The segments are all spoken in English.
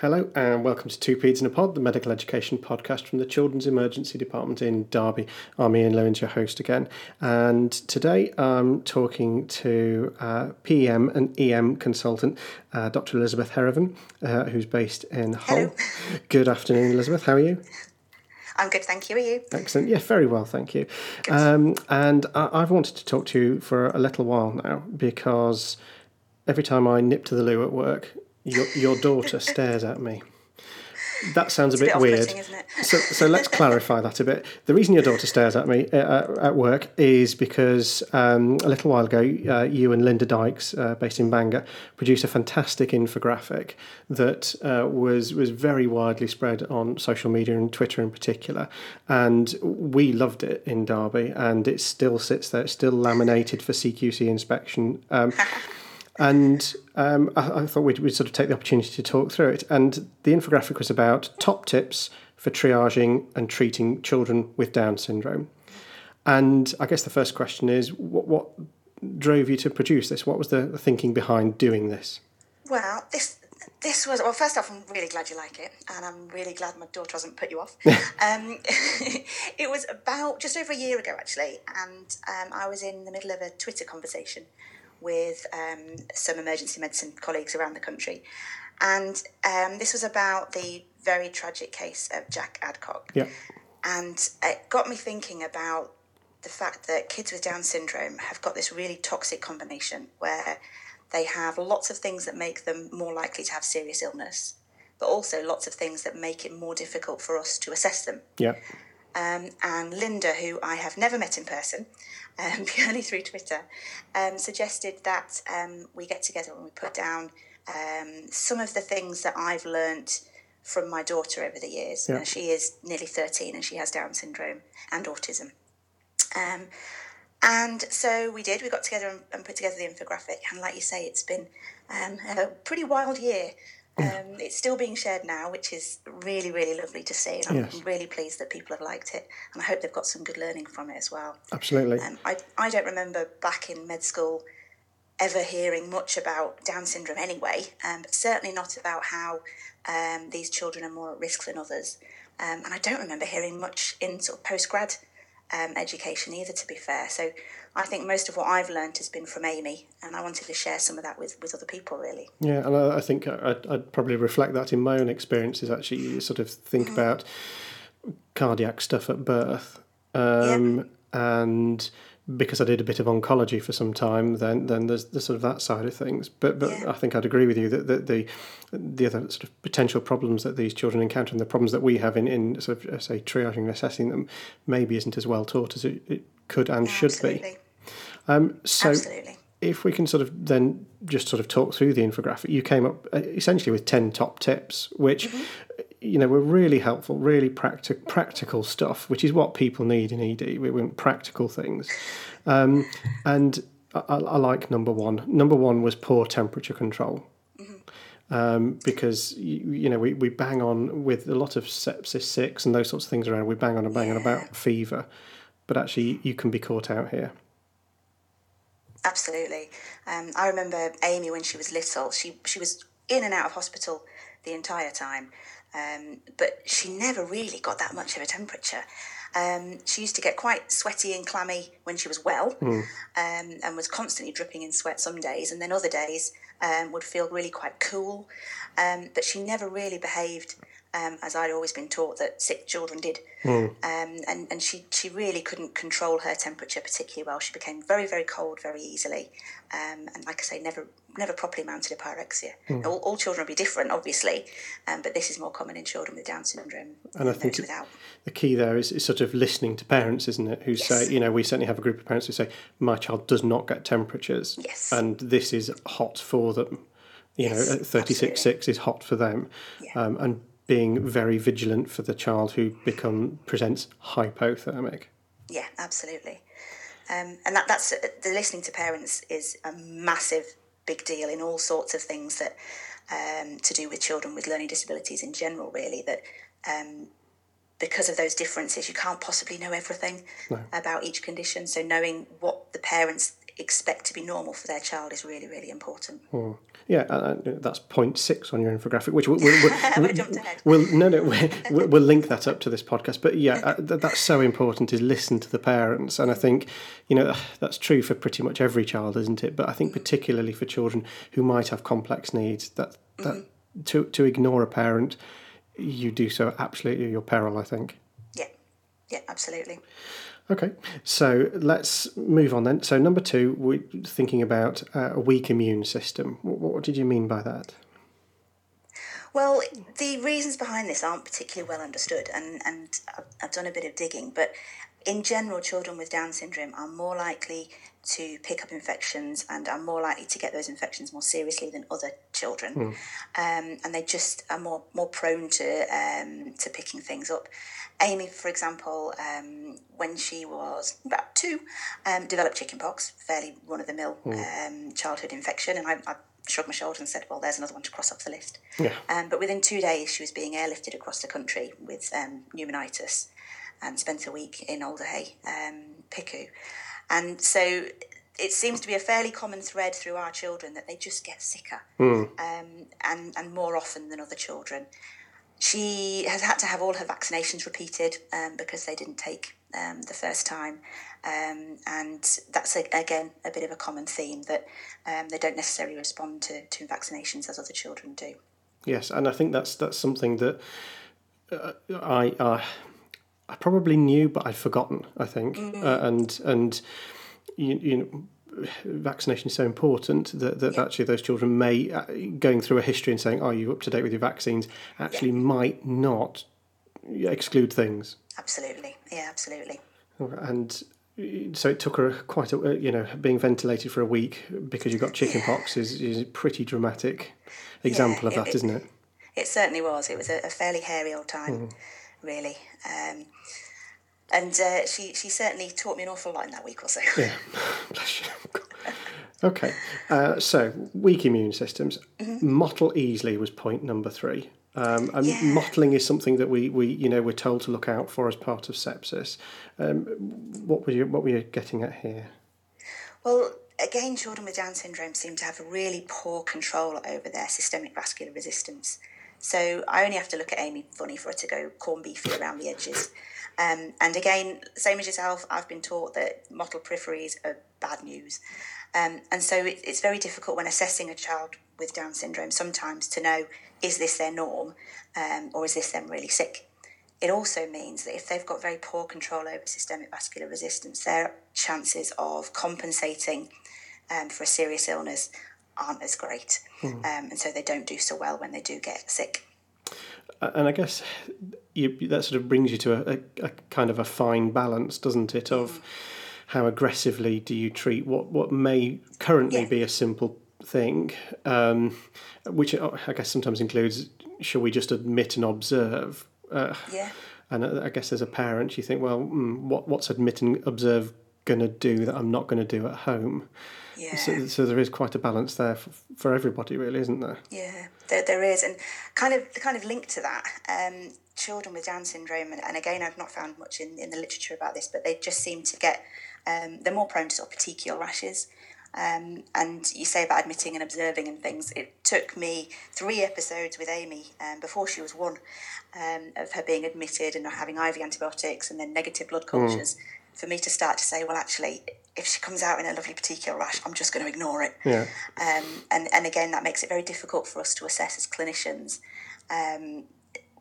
Hello and welcome to Two Peds in a Pod, the medical education podcast from the Children's Emergency Department in Derby. I'm Ian Lewins, your host again. And today I'm talking to uh, PM and EM consultant, uh, Dr. Elizabeth Herrieven, uh, who's based in Hull. Hello. Good afternoon, Elizabeth. How are you? I'm good, thank you. Are you? Excellent. Yeah, very well, thank you. Um, and I- I've wanted to talk to you for a little while now because every time I nip to the loo at work, your, your daughter stares at me. That sounds a It's a bit, bit weird. isn't it? so, so let's clarify that a bit. The reason your daughter stares at me uh, at work is because um, a little while ago, uh, you and Linda Dykes, uh, based in Bangor, produced a fantastic infographic that uh, was was very widely spread on social media and Twitter in particular, and we loved it in Derby, and it still sits there, it's still laminated for CQC inspection. Um, and um, I, I thought we'd, we'd sort of take the opportunity to talk through it. And the infographic was about top tips for triaging and treating children with Down syndrome. And I guess the first question is what, what drove you to produce this? What was the thinking behind doing this? Well, this this was well. First off, I'm really glad you like it, and I'm really glad my daughter hasn't put you off. um, it was about just over a year ago, actually, and um, I was in the middle of a Twitter conversation with um, some emergency medicine colleagues around the country, and um, this was about the very tragic case of Jack Adcock. Yeah. And it got me thinking about the fact that kids with Down syndrome have got this really toxic combination where they have lots of things that make them more likely to have serious illness, but also lots of things that make it more difficult for us to assess them. Yeah. Um, and Linda, who I have never met in person, um, purely through Twitter, um, suggested that um, we get together and we put down um, some of the things that I've learnt from my daughter over the years. Yeah. She is nearly 13 and she has Down syndrome and autism. Um, and so we did, we got together and, and put together the infographic. And like you say, it's been um, a pretty wild year. Um, it's still being shared now, which is really, really lovely to see. And I'm Yes. really pleased that people have liked it. And I hope they've got some good learning from it as well. Absolutely. Um, I, I don't remember back in med school ever hearing much about Down syndrome anyway, um, but certainly not about how um, these children are more at risk than others. Um, and I don't remember hearing much in sort of post grad um, education either, to be fair. So I think most of what I've learned has been from Amy, and I wanted to share some of that with, with other people, really. Yeah, and I, I think I'd, I'd probably reflect that in my own experiences. Actually, you sort of think about cardiac stuff at birth, um, and because I did a bit of oncology for some time, then then there's the sort of that side of things. But but Yeah. I think I'd agree with you that, that the the other sort of potential problems that these children encounter and the problems that we have in in sort of uh, say triaging and assessing them maybe isn't as well taught as it, it could and should be. Um, so Absolutely. if we can sort of then just sort of talk through the infographic, you came up uh, essentially with 10 top tips, which, you know, were really helpful, really practi- practical stuff, which is what people need in ED. We want practical things. Um, and I, I like number one. Number one was poor temperature control. Um, because you, you know we, we bang on with a lot of sepsis six and those sorts of things around. We bang on and bang on about fever, but actually you can be caught out here. Absolutely. Um, I remember Amy when she was little. She she was in and out of hospital the entire time, um, but she never really got that much of a temperature. Um, she used to get quite sweaty and clammy when she was well, um, and was constantly dripping in sweat some days, and then other days um, would feel really quite cool. Um, but she never really behaved um, as I'd always been taught that sick children did. Um, and and she, she really couldn't control her temperature particularly well. She became very, very cold very easily. Um, and like I say, never never properly mounted a pyrexia. Now, all, all children will be different, obviously, um, but this is more common in children with Down syndrome And I think it- without. the key there is, is sort of listening to parents, isn't it? Who say, you know, we certainly have a group of parents who say, my child does not get temperatures, Yes. and this is hot for them. You Yes, know, thirty six six is hot for them, Yeah. um, and being very vigilant for the child who become presents hypothermic. Yeah, absolutely. Um, and that, that's the listening to parents is a massive, big deal in all sorts of things that um, to do with children with learning disabilities in general. Really, that um, because of those differences, you can't possibly know everything no. about each condition. So knowing what the parents expect to be normal for their child is really, really important. Hmm. Yeah, uh, that's point six on your infographic, which we'll, we'll, we'll, we'll no, no, we'll, we'll, link that up to this podcast. But yeah, uh, that's so important is listen to the parents, and I think you know that's true for pretty much every child, isn't it? But I think particularly for children who might have complex needs, that that mm-hmm. to to ignore a parent, you do so absolutely at your peril. I think. Yeah, yeah, absolutely. Okay, so let's move on then. So, number two, we're thinking about uh, a weak immune system. What, what did you mean by that? Well, the reasons behind this aren't particularly well understood, and, and I've done a bit of digging, but in general, children with Down syndrome are more likely to pick up infections and are more likely to get those infections more seriously than other children, mm. um, and they just are more more prone to um, to picking things up. Amy, for example, um, when she was about two, um, developed chickenpox, fairly run of the mill mm. childhood infection, and I, I shrugged my shoulders and said, "Well, there's another one to cross off the list." Yeah. Um, but within two days, she was being airlifted across the country with um, pneumonitis, and spent a week in Alder Hey, um, PICU, and so it seems to be a fairly common thread through our children that they just get sicker, mm. um, and and more often than other children. She has had to have all her vaccinations repeated um, because they didn't take um, the first time, um, and that's a, again a bit of a common theme that um, they don't necessarily respond to, to vaccinations as other children do. Yes, and I think that's that's something that uh, I. Uh, I probably knew, but I'd forgotten. I think, mm. uh, and and you, you know, vaccination is so important that, that yeah. actually those children may uh, going through a history and saying, "Are you up to date with your vaccines?" actually yeah. might not exclude things. Absolutely, yeah, absolutely. And so it took her quite a uh, you know being ventilated for a week because you got chickenpox yeah. is, is a pretty dramatic example yeah, of that, is not it? It certainly was. It was a, a fairly hairy old time. Mm really. Um, and uh, she she certainly taught me an awful lot in that week or so. Yeah, bless you. okay, uh, so weak immune systems. Mm-hmm. Mottle easily was point number three. Um, and yeah. mottling is something that we, we you know we're told to look out for as part of sepsis. Um, what were you what were you getting at here? Well, again, children with Down syndrome seem to have a really poor control over their systemic vascular resistance. So I only have to look at Amy funny for her to go corn beefy around the edges. Um, and again, same as yourself, I've been taught that mottled peripheries are bad news. Um, and so it, it's very difficult when assessing a child with Down syndrome sometimes to know is this their norm um, or is this them really sick? It also means that if they've got very poor control over systemic vascular resistance, their chances of compensating um, for a serious illness aren't as great, mm. um, and so they don't do so well when they do get sick. And I guess you, that sort of brings you to a, a, a, kind of a fine balance, doesn't it? Of mm. how aggressively do you treat what what may currently yeah. be a simple thing, um, which I guess sometimes includes shall we just admit and observe? Uh, yeah. And I guess as a parent, you think, well, mm, what what's admit and observe going to do that I'm not going to do at home? Yeah. So, so there is quite a balance there for, for everybody, really, isn't there? Yeah, there, there is, and kind of the kind of linked to that, um, children with Down syndrome, and, and again, I've not found much in, in the literature about this, but they just seem to get um, they're more prone to sort of petechial rashes. Um, and you say about admitting and observing and things. It took me three episodes with Amy um, before she was one um, of her being admitted and not having IV antibiotics and then negative blood cultures mm. For me to start to say, well, actually, if she comes out in a lovely petechial rash, I'm just going to ignore it. Yeah. Um, and, and again, that makes it very difficult for us to assess as clinicians um,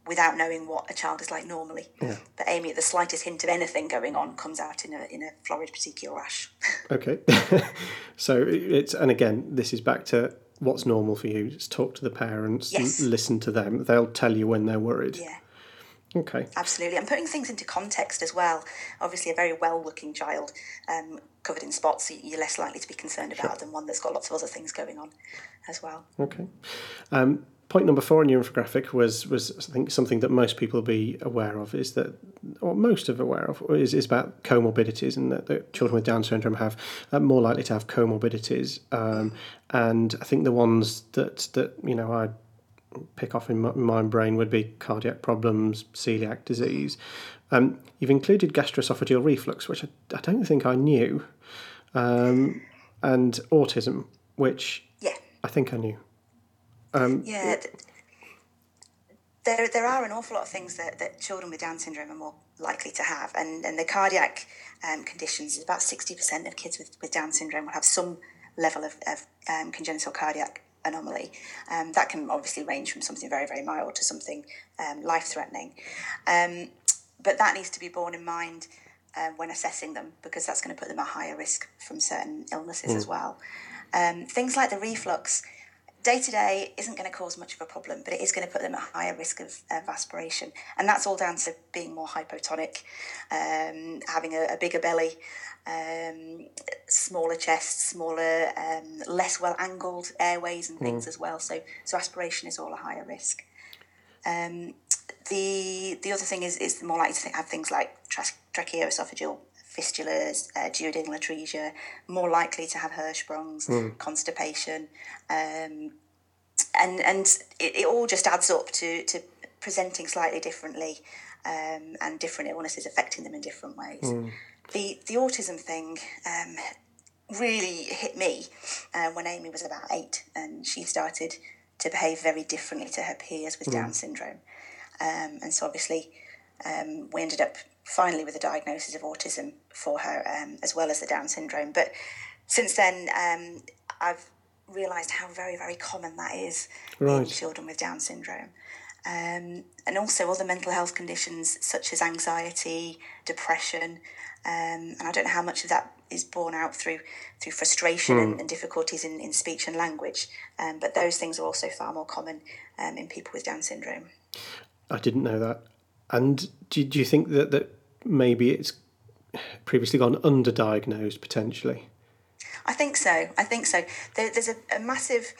without knowing what a child is like normally. Yeah. But Amy, at the slightest hint of anything going on, comes out in a, in a florid petechial rash. okay. so it's, and again, this is back to what's normal for you. Just talk to the parents, yes. listen to them. They'll tell you when they're worried. Yeah. Okay. Absolutely. And putting things into context as well. Obviously, a very well looking child um, covered in spots, you're less likely to be concerned about sure. than one that's got lots of other things going on as well. Okay. Um, point number four in your infographic was was I think something that most people will be aware of is that, or most of aware of, is, is about comorbidities and that, that children with Down syndrome have uh, more likely to have comorbidities. Um, and I think the ones that that you know I pick off in my, my brain would be cardiac problems, celiac disease. Um, you've included gastroesophageal reflux, which I, I don't think I knew, um, and autism, which Yeah. I think I knew. Um, Yeah. th- There, there are an awful lot of things that, that children with Down syndrome are more likely to have. And, and the cardiac um, conditions is about 60% of kids with, with Down syndrome will have some level of, of um, congenital cardiac anomaly. Um, that can obviously range from something very, very mild to something um, life threatening. Um, but that needs to be borne in mind uh, when assessing them because that's going to put them at higher risk from certain illnesses as well. Um, things like the reflux, day to day isn't going to cause much of a problem, but it is going to put them at higher risk of, of aspiration. And that's all down to being more hypotonic, um, having a, a bigger belly, um, smaller chest, smaller, um, less well angled airways and things as well. So, so aspiration is all a higher risk. Um, the the other thing is is more likely to have things like tra- tracheoesophageal fistulas, uh, duodenal atresia, more likely to have Hirschsprungs, constipation, um, and and it, it all just adds up to to presenting slightly differently um, and different illnesses affecting them in different ways. The the autism thing. Um, really hit me uh, when Amy was about eight and she started to behave very differently to her peers with Down syndrome. Um, and so obviously um, we ended up finally with a diagnosis of autism for her um, as well as the Down syndrome. But since then, um, I've realised how very, very common that is in children with Down syndrome. Um, and also other mental health conditions such as anxiety, depression, um, and I don't know how much of that is borne out through through frustration and, and difficulties in, in speech and language. Um, but those things are also far more common um, in people with Down syndrome. I didn't know that. And do, do you think that, that maybe it's previously gone underdiagnosed potentially? I think so. I think so. There, there's a, a massive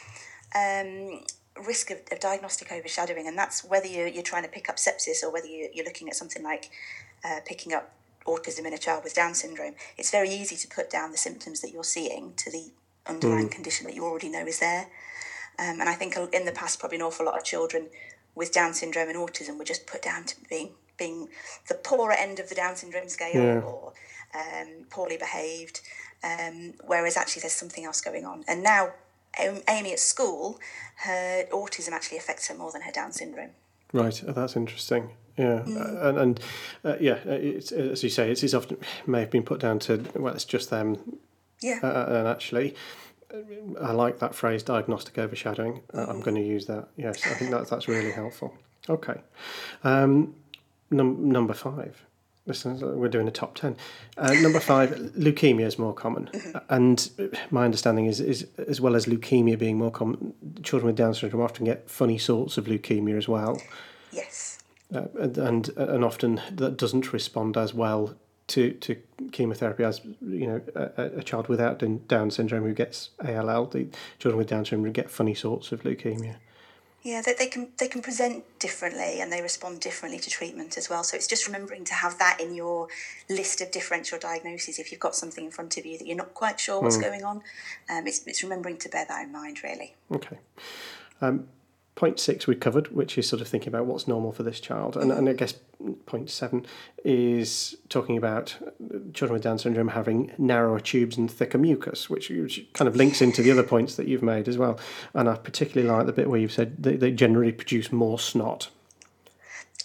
um, risk of, of diagnostic overshadowing, and that's whether you're, you're trying to pick up sepsis or whether you're, you're looking at something like uh, picking up autism in a child with Down syndrome. It's very easy to put down the symptoms that you're seeing to the underlying condition that you already know is there. Um, and I think in the past, probably an awful lot of children with Down syndrome and autism were just put down to being being the poorer end of the Down syndrome scale Yeah. or um, poorly behaved. Um, whereas actually, there's something else going on. And now, Amy at school, her autism actually affects her more than her Down syndrome. Right, uh, that's interesting. Yeah, uh, and, and uh, yeah, uh, it's, as you say, it's, it's often may have been put down to well, it's just them. Yeah. Uh, and actually, uh, I like that phrase, diagnostic overshadowing. Uh, I'm going to use that. Yes, I think that that's really helpful. Okay, um, num- number five. Listen, we're doing a top ten. Uh, number five, leukemia is more common, and my understanding is, is as well as leukemia being more common, children with Down syndrome often get funny sorts of leukemia as well yes. uh, and and and often that doesn't respond as well to, to chemotherapy as you know a, a child without Down syndrome who gets ALL. The children with Down syndrome get funny sorts of leukemia. Yeah, they, they can they can present differently and they respond differently to treatment as well. So it's just remembering to have that in your list of differential diagnoses. If you've got something in front of you that you're not quite sure what's going on, um, it's it's remembering to bear that in mind. Really. Okay. Um, point six we covered, which is sort of thinking about what's normal for this child, and, and I guess point seven is talking about children with Down syndrome having narrower tubes and thicker mucus, which, which kind of links into the other points that you've made as well. And I particularly like the bit where you've said they, they generally produce more snot.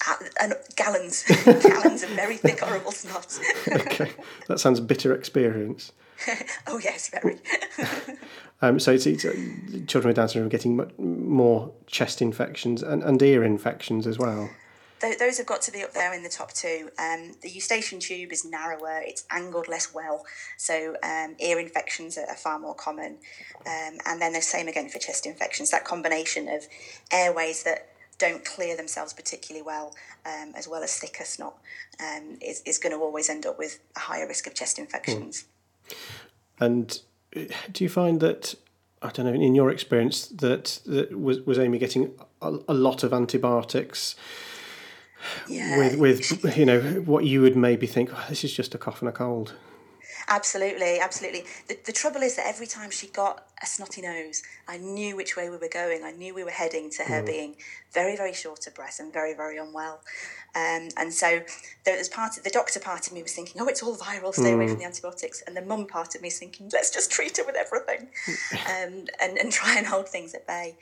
Uh, and gallons, gallons of very thick, horrible snot. okay, that sounds bitter experience. oh yes, very. Um, so it's, it's uh, children with Down syndrome are getting much more chest infections and, and ear infections as well. Tho- Those have got to be up there in the top two. Um, the eustachian tube is narrower, it's angled less well, so um, ear infections are, are far more common. Um, and then the same again for chest infections, that combination of airways that don't clear themselves particularly well, um, as well as thicker snot, um, is, is going to always end up with a higher risk of chest infections. And uh, do you find that I don't know in your experience that, that was was Amy getting a, a lot of antibiotics Yeah. with with you know what you would maybe think oh, this is just a cough and a cold. Absolutely, absolutely. The, the trouble is that every time she got a snotty nose, I knew which way we were going. I knew we were heading to her mm. being very, very short of breath and very, very unwell. Um, and so there was part of the doctor part of me was thinking, oh, it's all viral, stay mm. away from the antibiotics. And the mum part of me is thinking, let's just treat her with everything um, and, and try and hold things at bay.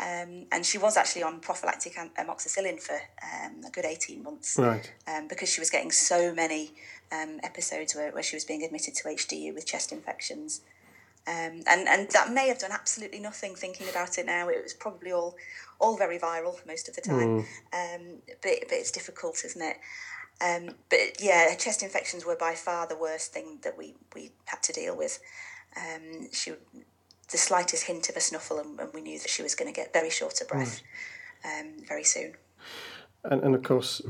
Um, and she was actually on prophylactic amoxicillin for um, a good 18 months. Right. Um, because she was getting so many um, episodes where, where she was being admitted to HDU with chest infections. Um, and, and that may have done absolutely nothing thinking about it now. It was probably all all very viral most of the time. Mm. but, but it's difficult, isn't it? Um, but yeah, chest infections were by far the worst thing that we, we had to deal with. Um, she the slightest hint of a snuffle, and, and we knew that she was going to get very short of breath um, very soon. And, and of course,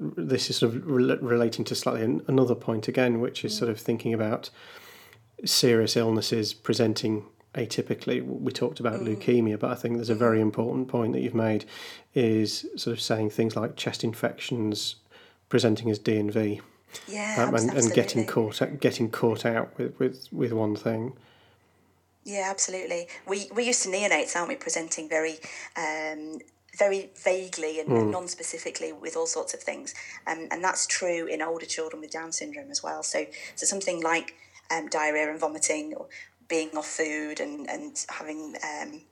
this is sort of re- relating to slightly an, another point again, which is mm. sort of thinking about serious illnesses presenting atypically. We talked about mm. leukemia, but I think there's a very mm-hmm. important point that you've made is sort of saying things like chest infections presenting as DNV. Yeah, um, and, and getting caught getting caught out with, with, with one thing. Yeah, absolutely. We we used to neonates, aren't we, presenting very um, very vaguely and mm. non-specifically with all sorts of things, um, and that's true in older children with Down syndrome as well. So so something like um, diarrhea and vomiting, or being off food, and and having um,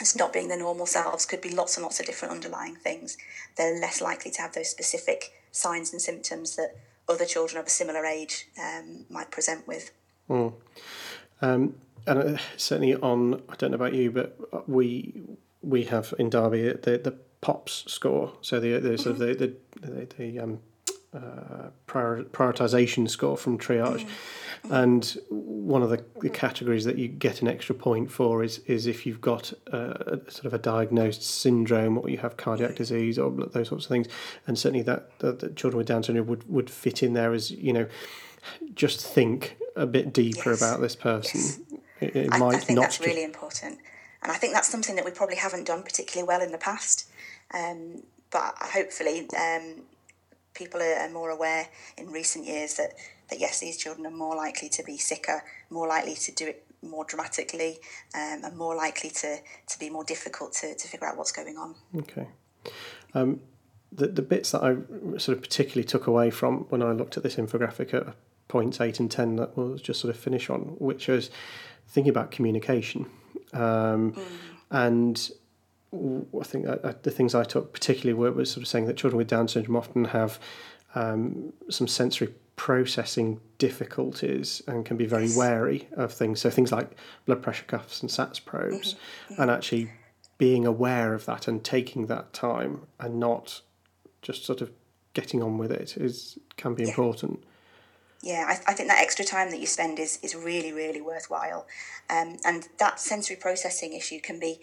it's not being their normal selves could be lots and lots of different underlying things. They're less likely to have those specific signs and symptoms that other children of a similar age um, might present with. Mm. Um, and uh, certainly on I don't know about you, but we we have in Derby the the POPS score, so the the sort of the the, the, the um, uh, prior, prioritization score from triage. Mm-hmm. And one of the, the, categories that you get an extra point for is is if you've got a, a sort of a diagnosed syndrome or you have cardiac disease or those sorts of things. And certainly that, that, that children with Down syndrome would, would fit in there as, you know, just think a bit deeper yes. about this person. Yes. It, it I, I, think that's just... really important, and I think that's something that we probably haven't done particularly well in the past. Um, but hopefully, um, people are, more aware in recent years that that yes, these children are more likely to be sicker, more likely to do it more dramatically, um, and more likely to to be more difficult to to figure out what's going on. Okay. Um, the, the bits that I sort of particularly took away from when I looked at this infographic at points eight and ten that was just sort of finish on, which was thinking about communication. Um, mm. And I think the things I took particularly were was sort of saying that children with Down syndrome often have um, some sensory processing difficulties and can be very wary of things. So things like blood pressure cuffs and SATS probes, mm-hmm. mm-hmm. and actually being aware of that and taking that time and not just sort of getting on with it is can be yeah. important yeah, I, I, think that extra time that you spend is, is really, really worthwhile. Um, and that sensory processing issue can be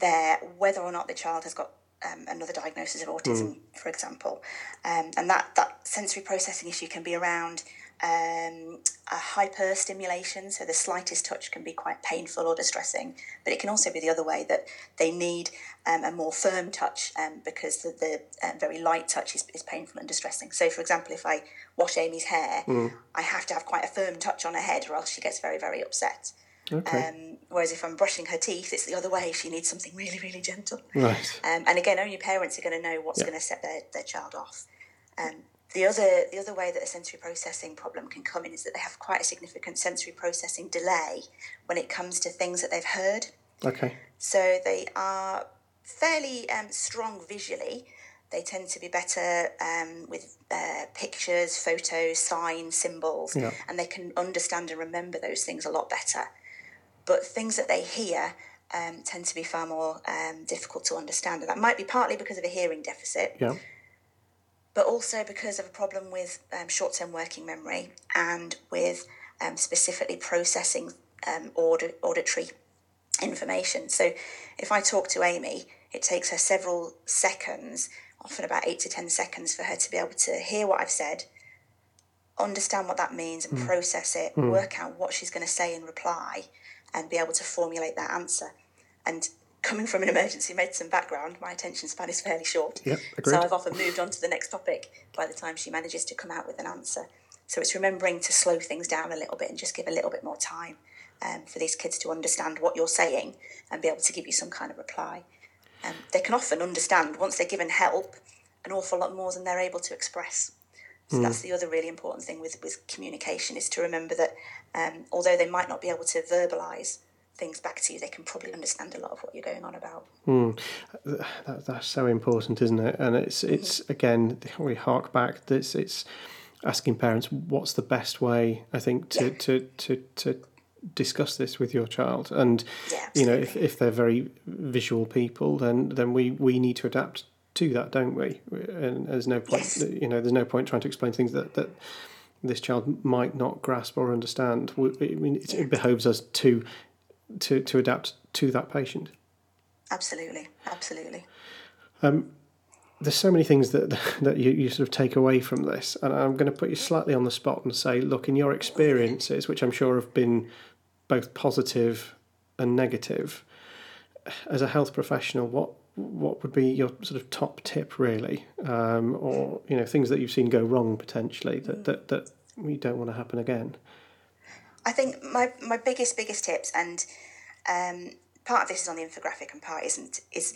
there whether or not the child has got um, another diagnosis of autism, mm. for example. Um, and that, that sensory processing issue can be around um, a hyper stimulation, so the slightest touch can be quite painful or distressing, but it can also be the other way that they need um, a more firm touch um, because the, the uh, very light touch is, is painful and distressing. So, for example, if I wash Amy's hair, mm. I have to have quite a firm touch on her head or else she gets very, very upset. Okay. Um, whereas if I'm brushing her teeth, it's the other way. She needs something really, really gentle. Right. Um, and again, only parents are going to know what's going to set their, their child off. Um, the other the other way that a sensory processing problem can come in is that they have quite a significant sensory processing delay when it comes to things that they've heard. Okay. So they are fairly um, strong visually. They tend to be better um, with uh, pictures, photos, signs, symbols, yeah. and they can understand and remember those things a lot better. But things that they hear um, tend to be far more um, difficult to understand, and that might be partly because of a hearing deficit. Yeah but also because of a problem with um, short term working memory and with um, specifically processing um, audit, auditory information. So if I talk to Amy, it takes her several seconds, often about eight to 10 seconds, for her to be able to hear what I've said, understand what that means, and mm. process it, mm. work out what she's going to say in reply, and be able to formulate that answer. And coming from an emergency medicine background, my attention span is fairly short. Yep, so I've often moved on to the next topic by the time she manages to come out with an answer. So it's remembering to slow things down a little bit and just give a little bit more time um, for these kids to understand what you're saying and be able to give you some kind of reply. Um, they can often understand once they're given help an awful lot more than they're able to express. So mm. that's the other really important thing with, with communication is to remember that um, although they might not be able to verbalise things back to you, they can probably understand a lot of what you're going on about. Mm. That, that's so important, isn't it? And it's it's mm-hmm. again we hark back. This it's asking parents what's the best way. I think to yeah. to, to to discuss this with your child and yeah, you know if, if they're very visual people then then we we need to adapt to that don't we and there's no point yes. you know there's no point trying to explain things that that this child might not grasp or understand I mean it, it behoves us to to to adapt to that patient? Absolutely. Absolutely. Um, there's so many things that that you, you sort of take away from this, and I'm going to put you slightly on the spot and say, look, in your experiences, which I'm sure have been both positive and negative, as a health professional, what what would be your sort of top tip, really, um, or you know things that you've seen go wrong potentially that that that we don't want to happen again? I think my my biggest biggest tips, and um, part of this is on the infographic and part isn't, is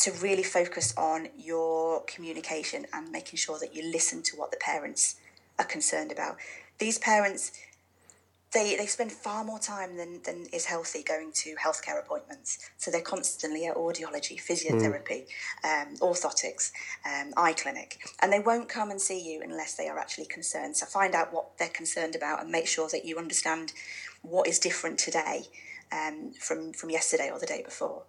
to really focus on your communication and making sure that you listen to what the parents are concerned about. These parents, they, they spend far more time than, than is healthy going to healthcare appointments. So they're constantly at audiology, physiotherapy, mm. um, orthotics, um, eye clinic, and they won't come and see you unless they are actually concerned. So find out what they're concerned about and make sure that you understand what is different today um, from, from yesterday or the day before.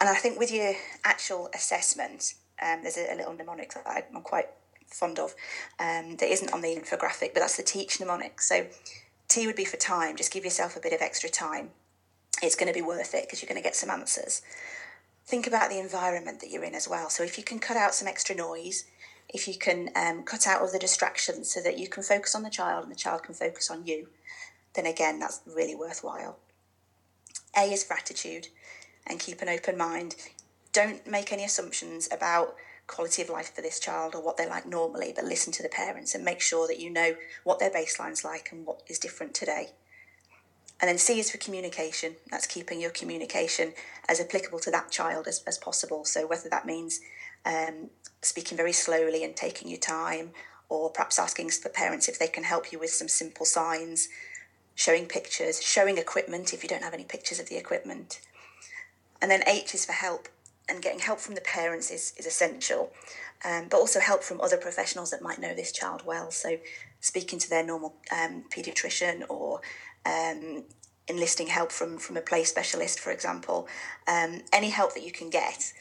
And I think with your actual assessment, um, there's a, a, little mnemonic that I'm quite fond of um, that isn't on the infographic, but that's the teach mnemonic. So T would be for time, just give yourself a bit of extra time. It's going to be worth it because you're going to get some answers. Think about the environment that you're in as well. So if you can cut out some extra noise, if you can um, cut out all the distractions so that you can focus on the child and the child can focus on you, then again, that's really worthwhile. A is for attitude and keep an open mind. Don't make any assumptions about quality of life for this child or what they're like normally, but listen to the parents and make sure that you know what their baseline's like and what is different today. And then C is for communication. That's keeping your communication as applicable to that child as, as possible. So whether that means um, speaking very slowly and taking your time, or perhaps asking the parents if they can help you with some simple signs, showing pictures, showing equipment if you don't have any pictures of the equipment. And then H is for help, and getting help from the parents is, is essential, um, but also help from other professionals that might know this child well. So, speaking to their normal um, paediatrician or um, enlisting help from, from a play specialist, for example. Um, any help that you can get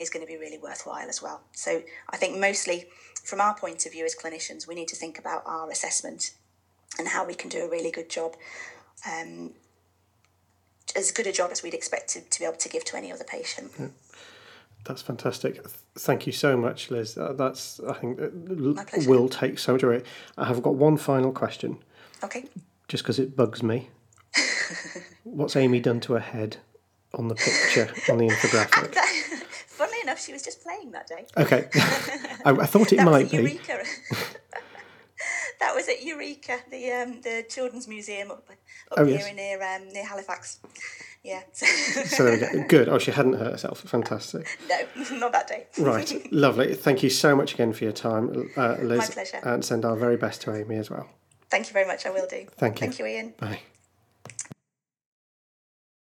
is going to be really worthwhile as well. So, I think mostly from our point of view as clinicians, we need to think about our assessment and how we can do a really good job um, as good a job as we'd expect to, to be able to give to any other patient. Yeah. That's fantastic. Thank you so much, Liz. That's I think will take so much away. I have got one final question. Okay. Just because it bugs me. What's Amy done to her head on the picture on the infographic? Funnily enough, she was just playing that day. Okay. I, I, thought it might be that was at Eureka, the um, the children's museum up, up oh, here yes. near um, near Halifax. Yeah. so there we go. Good. Oh, she hadn't hurt herself. Fantastic. No, not that day. right. Lovely. Thank you so much again for your time, uh, Liz. My pleasure. And send our very best to Amy as well. Thank you very much. I will do. Thank you. Thank you, Ian. Bye.